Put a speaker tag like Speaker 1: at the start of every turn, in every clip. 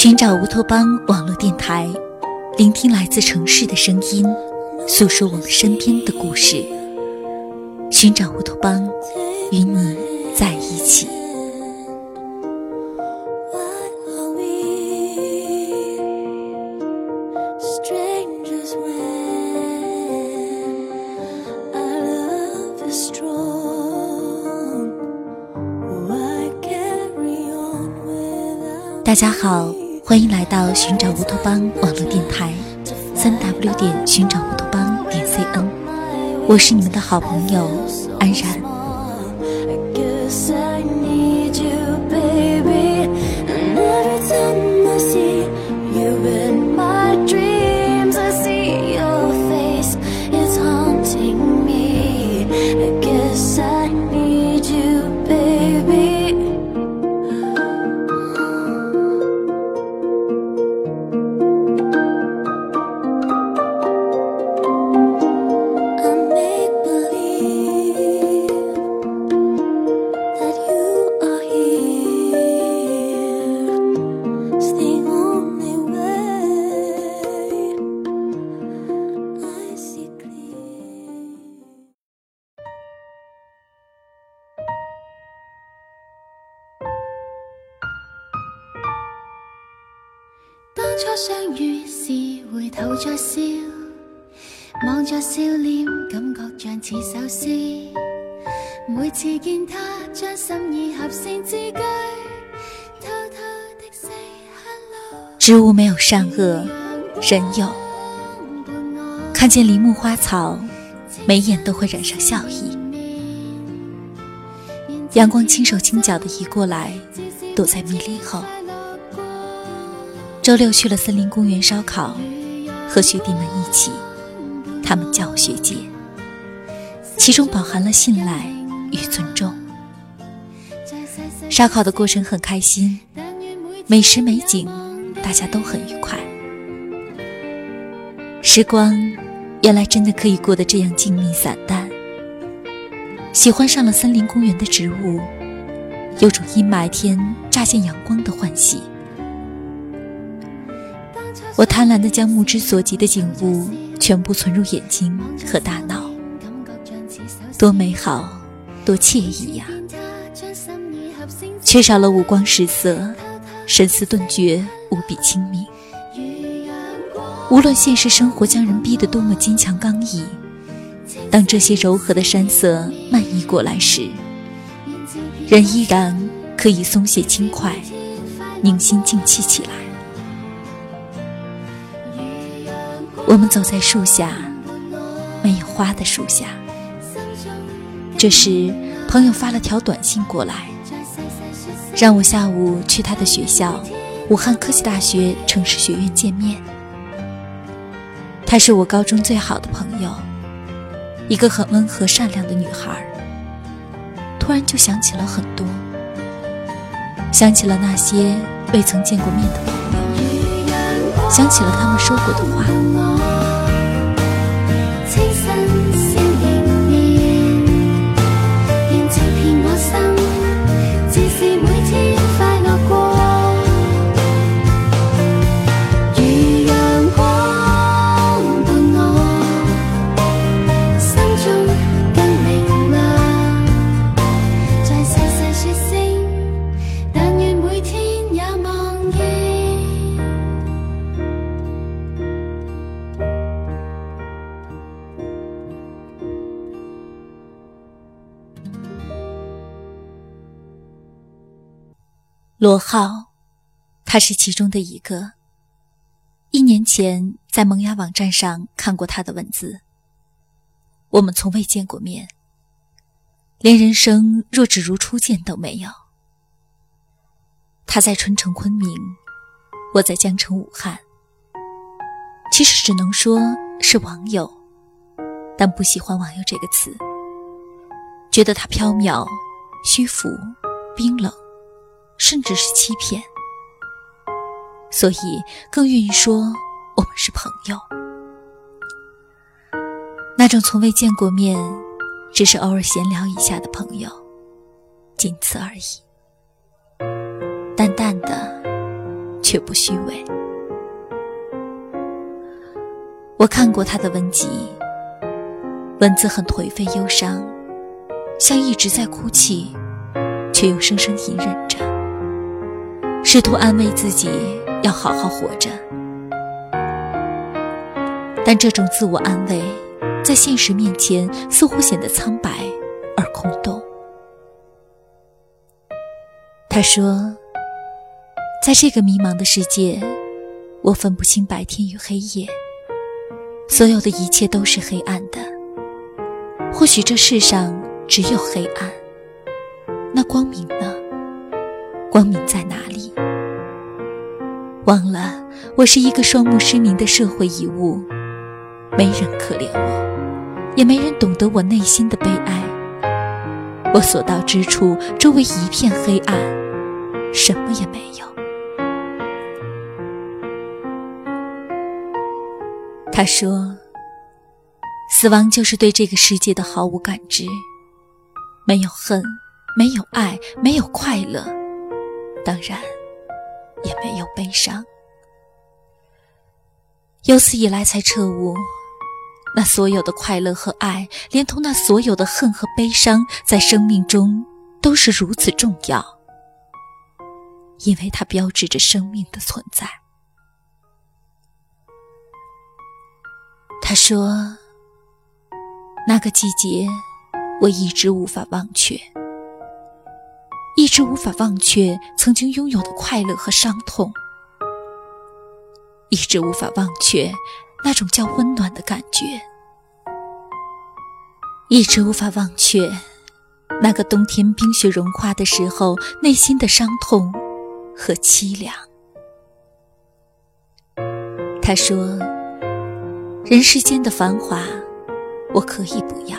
Speaker 1: 寻找乌托邦网络电台，聆听来自城市的声音，诉说我们身边的故事。寻找乌托邦，与你在一起。大家好，欢迎来到寻找乌托邦网络电台，三 w 点寻找乌托邦点 cn，我是你们的好朋友安然。
Speaker 2: 每次见他，将心意合成字句，偷偷的 say hello。
Speaker 1: 植物没有善恶，人有。看见梨木花草，眉眼都会染上笑意。阳光轻手轻脚的移过来，躲在密林后。周六去了森林公园烧烤，和学弟们一起，他们叫我学姐，其中饱含了信赖与尊重。烧烤的过程很开心，美食美景，大家都很愉快。时光原来真的可以过得这样静谧散淡。喜欢上了森林公园的植物，有种阴霾天乍现阳光的欢喜。我贪婪地将目之所及的景物全部存入眼睛和大脑，多美好，多惬意呀！缺少了五光十色，神思顿觉，无比清明。无论现实生活将人逼得多么坚强刚毅，当这些柔和的山色漫溢过来时，人依然可以松懈轻快，宁心静气起来。我们走在树下，没有花的树下。这时，朋友发了条短信过来，让我下午去他的学校——武汉科技大学城市学院见面。她是我高中最好的朋友，一个很温和善良的女孩。突然就想起了很多，想起了那些未曾见过面的朋友，想起了他们说过的话。罗浩，他是其中的一个。一年前在萌芽网站上看过他的文字。我们从未见过面，连人生若只如初见都没有。他在春城昆明，我在江城武汉。其实只能说是网友，但不喜欢“网友”这个词，觉得它缥缈、虚浮、冰冷。甚至是欺骗，所以更愿意说我们是朋友。那种从未见过面，只是偶尔闲聊一下的朋友，仅此而已。淡淡的，却不虚伪。我看过他的文集，文字很颓废忧伤，像一直在哭泣，却又生生隐忍着，试图安慰自己要好好活着。但这种自我安慰，在现实面前似乎显得苍白而空洞。他说：“在这个迷茫的世界，我分不清白天与黑夜。”所有的一切都是黑暗的。或许这世上只有黑暗，那光明呢？光明在哪里？忘了，我是一个双目失明的社会遗物，没人可怜我，也没人懂得我内心的悲哀。我所到之处，周围一片黑暗，什么也没有。他说：“死亡就是对这个世界的毫无感知，没有恨，没有爱，没有快乐，当然也没有悲伤。由此以来，才彻悟，那所有的快乐和爱，连同那所有的恨和悲伤，在生命中都是如此重要，因为它标志着生命的存在。”他说：“那个季节，我一直无法忘却，一直无法忘却曾经拥有的快乐和伤痛，一直无法忘却那种叫温暖的感觉，一直无法忘却那个冬天冰雪融化的时候内心的伤痛和凄凉。”他说。人世间的繁华，我可以不要。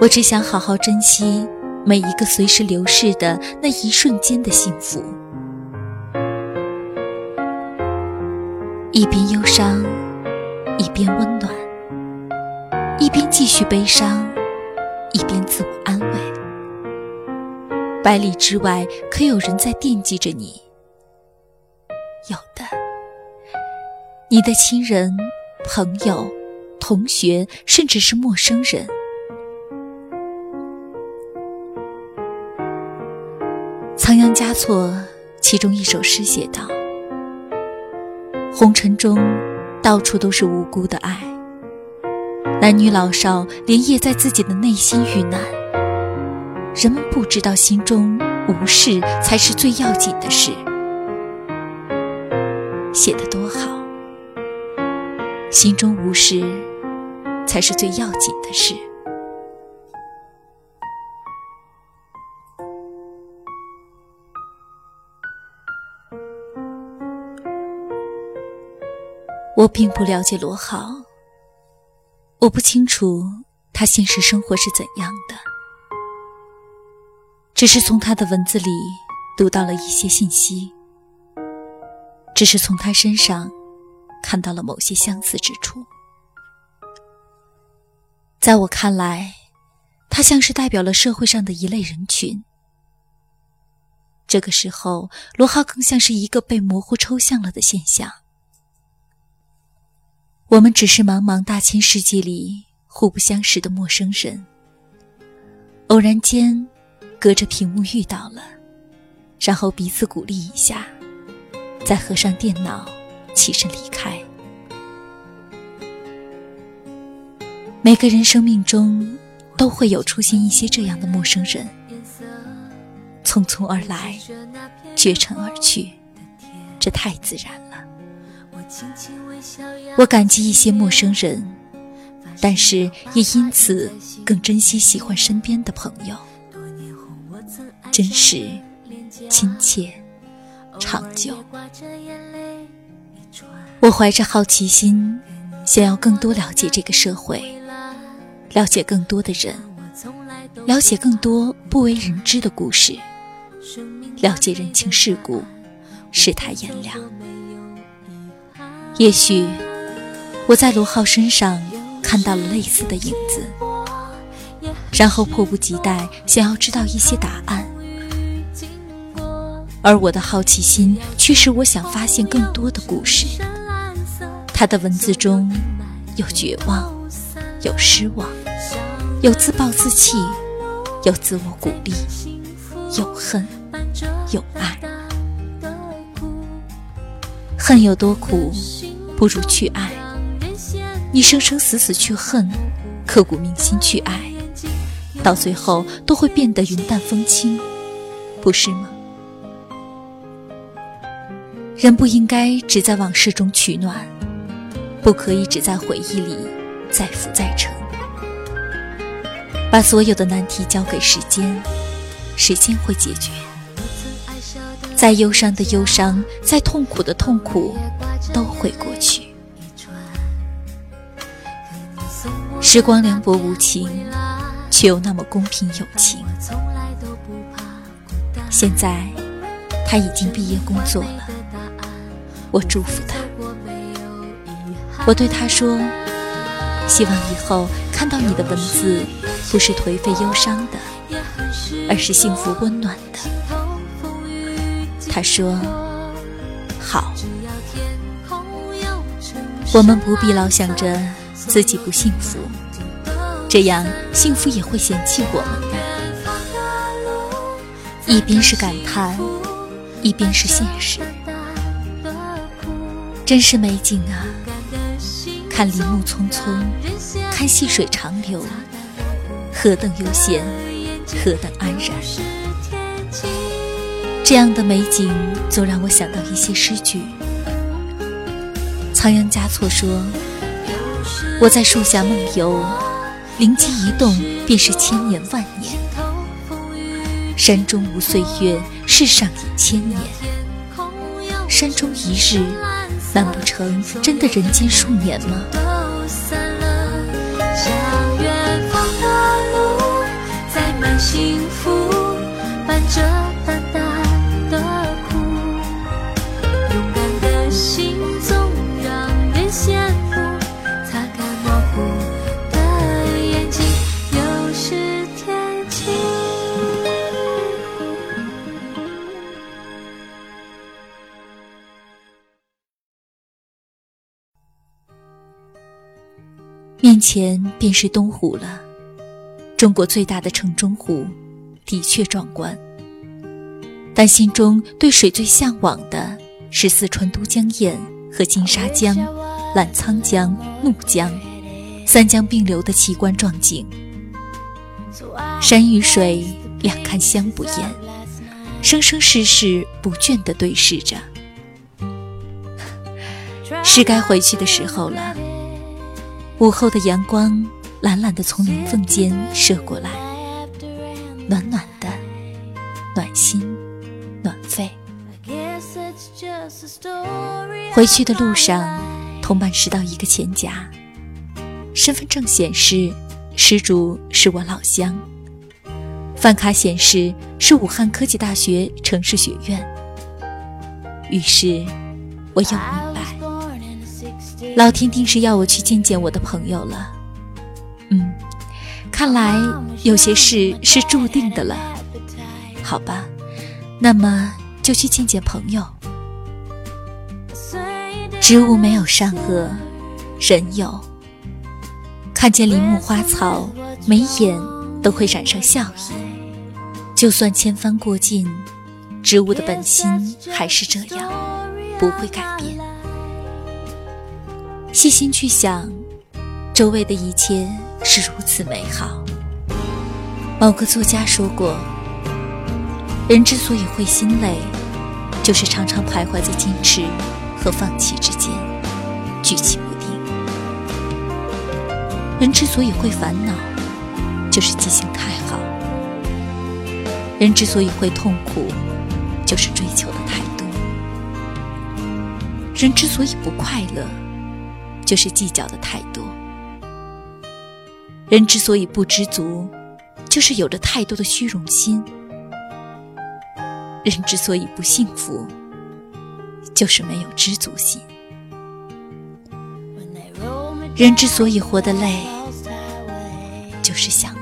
Speaker 1: 我只想好好珍惜每一个随时流逝的那一瞬间的幸福。一边忧伤，一边温暖；一边继续悲伤，一边自我安慰。百里之外，可有人在惦记着你？有的，你的亲人。朋友、同学，甚至是陌生人。仓央嘉措其中一首诗写道：“红尘中，到处都是无辜的爱，男女老少连夜在自己的内心遇难。人们不知道，心中无事才是最要紧的事。”写的多好。心中无事，才是最要紧的事。我并不了解罗浩，我不清楚他现实生活是怎样的，只是从他的文字里读到了一些信息，只是从他身上。看到了某些相似之处，在我看来，他像是代表了社会上的一类人群。这个时候，罗浩更像是一个被模糊抽象了的现象。我们只是茫茫大千世界里互不相识的陌生人，偶然间隔着屏幕遇到了，然后彼此鼓励一下，再合上电脑。起身离开。每个人生命中都会有出现一些这样的陌生人，匆匆而来，绝尘而去，这太自然了。我感激一些陌生人，但是也因此更珍惜喜欢身边的朋友，真实、亲切、长久。我怀着好奇心，想要更多了解这个社会，了解更多的人，了解更多不为人知的故事，了解人情世故，世态炎凉。也许我在罗浩身上看到了类似的影子，然后迫不及待想要知道一些答案。而我的好奇心驱使我想发现更多的故事。他的文字中有绝望，有失望，有自暴自弃，有自我鼓励，有恨，有爱。恨有多苦，不如去爱。你生生死死去恨，刻骨铭心去爱，到最后都会变得云淡风轻，不是吗？人不应该只在往事中取暖，不可以只在回忆里再浮再沉。把所有的难题交给时间，时间会解决。再忧伤的忧伤，再痛苦的痛苦，都会过去。时光凉薄无情，却又那么公平有情。现在他已经毕业工作了。我祝福他，我对他说：“希望以后看到你的文字，不是颓废忧伤的，而是幸福温暖的。”他说：“好。”我们不必老想着自己不幸福，这样幸福也会嫌弃我们的。一边是感叹，一边是现实。真是美景啊！看林木葱葱，看细水长流，何等悠闲，何等安然。这样的美景，总让我想到一些诗句。仓央嘉措说：“我在树下梦游，灵机一动，便是千年万年。山中无岁月，世上已千年。山中一日。”难不成真的人间数年吗？面前便是东湖了，中国最大的城中湖，的确壮观。但心中对水最向往的是四川都江堰和金沙江、澜沧江、怒江三江并流的奇观壮景。山与水两看相不厌，生生世世不倦地对视着。是该回去的时候了。午后的阳光，懒懒地从林缝间射过来，暖暖的，暖心，暖肺。回去的路上，同伴拾到一个钱夹，身份证显示失主是我老乡，饭卡显示是武汉科技大学城市学院。于是，我又明白。老天定是要我去见见我的朋友了。嗯，看来有些事是注定的了。好吧，那么就去见见朋友。植物没有善恶，人有。看见林木花草，眉眼都会染上笑意。就算千帆过尽，植物的本心还是这样，不会改变。细心去想，周围的一切是如此美好。某个作家说过：“人之所以会心累，就是常常徘徊在坚持和放弃之间，举棋不定；人之所以会烦恼，就是记性太好；人之所以会痛苦，就是追求的太多；人之所以不快乐，”就是计较的太多。人之所以不知足，就是有着太多的虚荣心。人之所以不幸福，就是没有知足心。人之所以活得累，就是想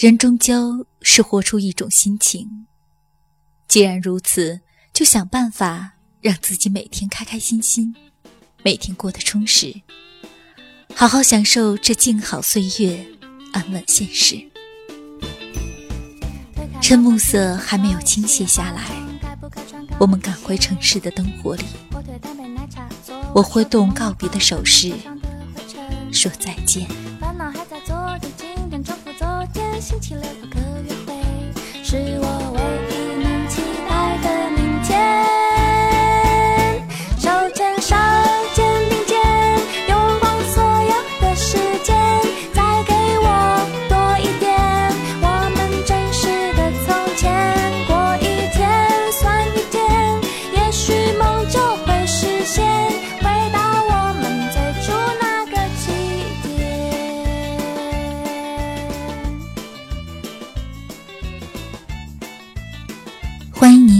Speaker 1: 人终究是活出一种心情。既然如此，就想办法让自己每天开开心心，每天过得充实，好好享受这静好岁月，安稳现实。趁暮色还没有倾泻下来，我们赶回城市的灯火里。我挥动告别的手势，说再见。
Speaker 2: 星期六有个约会，是我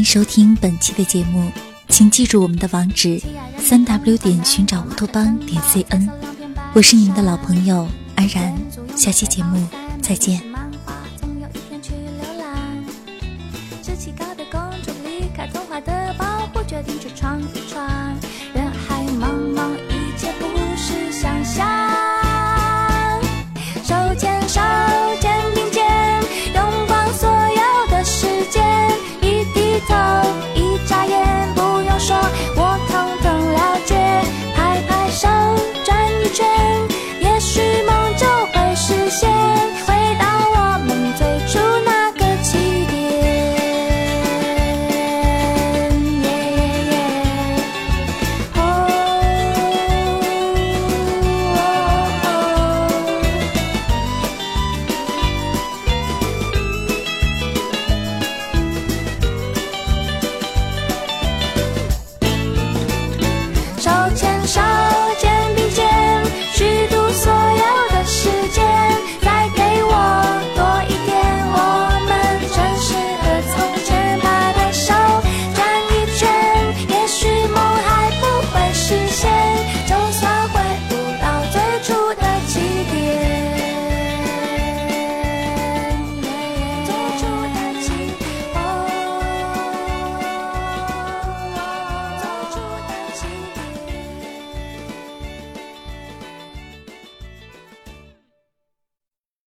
Speaker 1: 您收听本期的节目，请记住我们的网址：三 w 点寻找乌托邦点 cn。我是你们的老朋友安然，下期节目再见。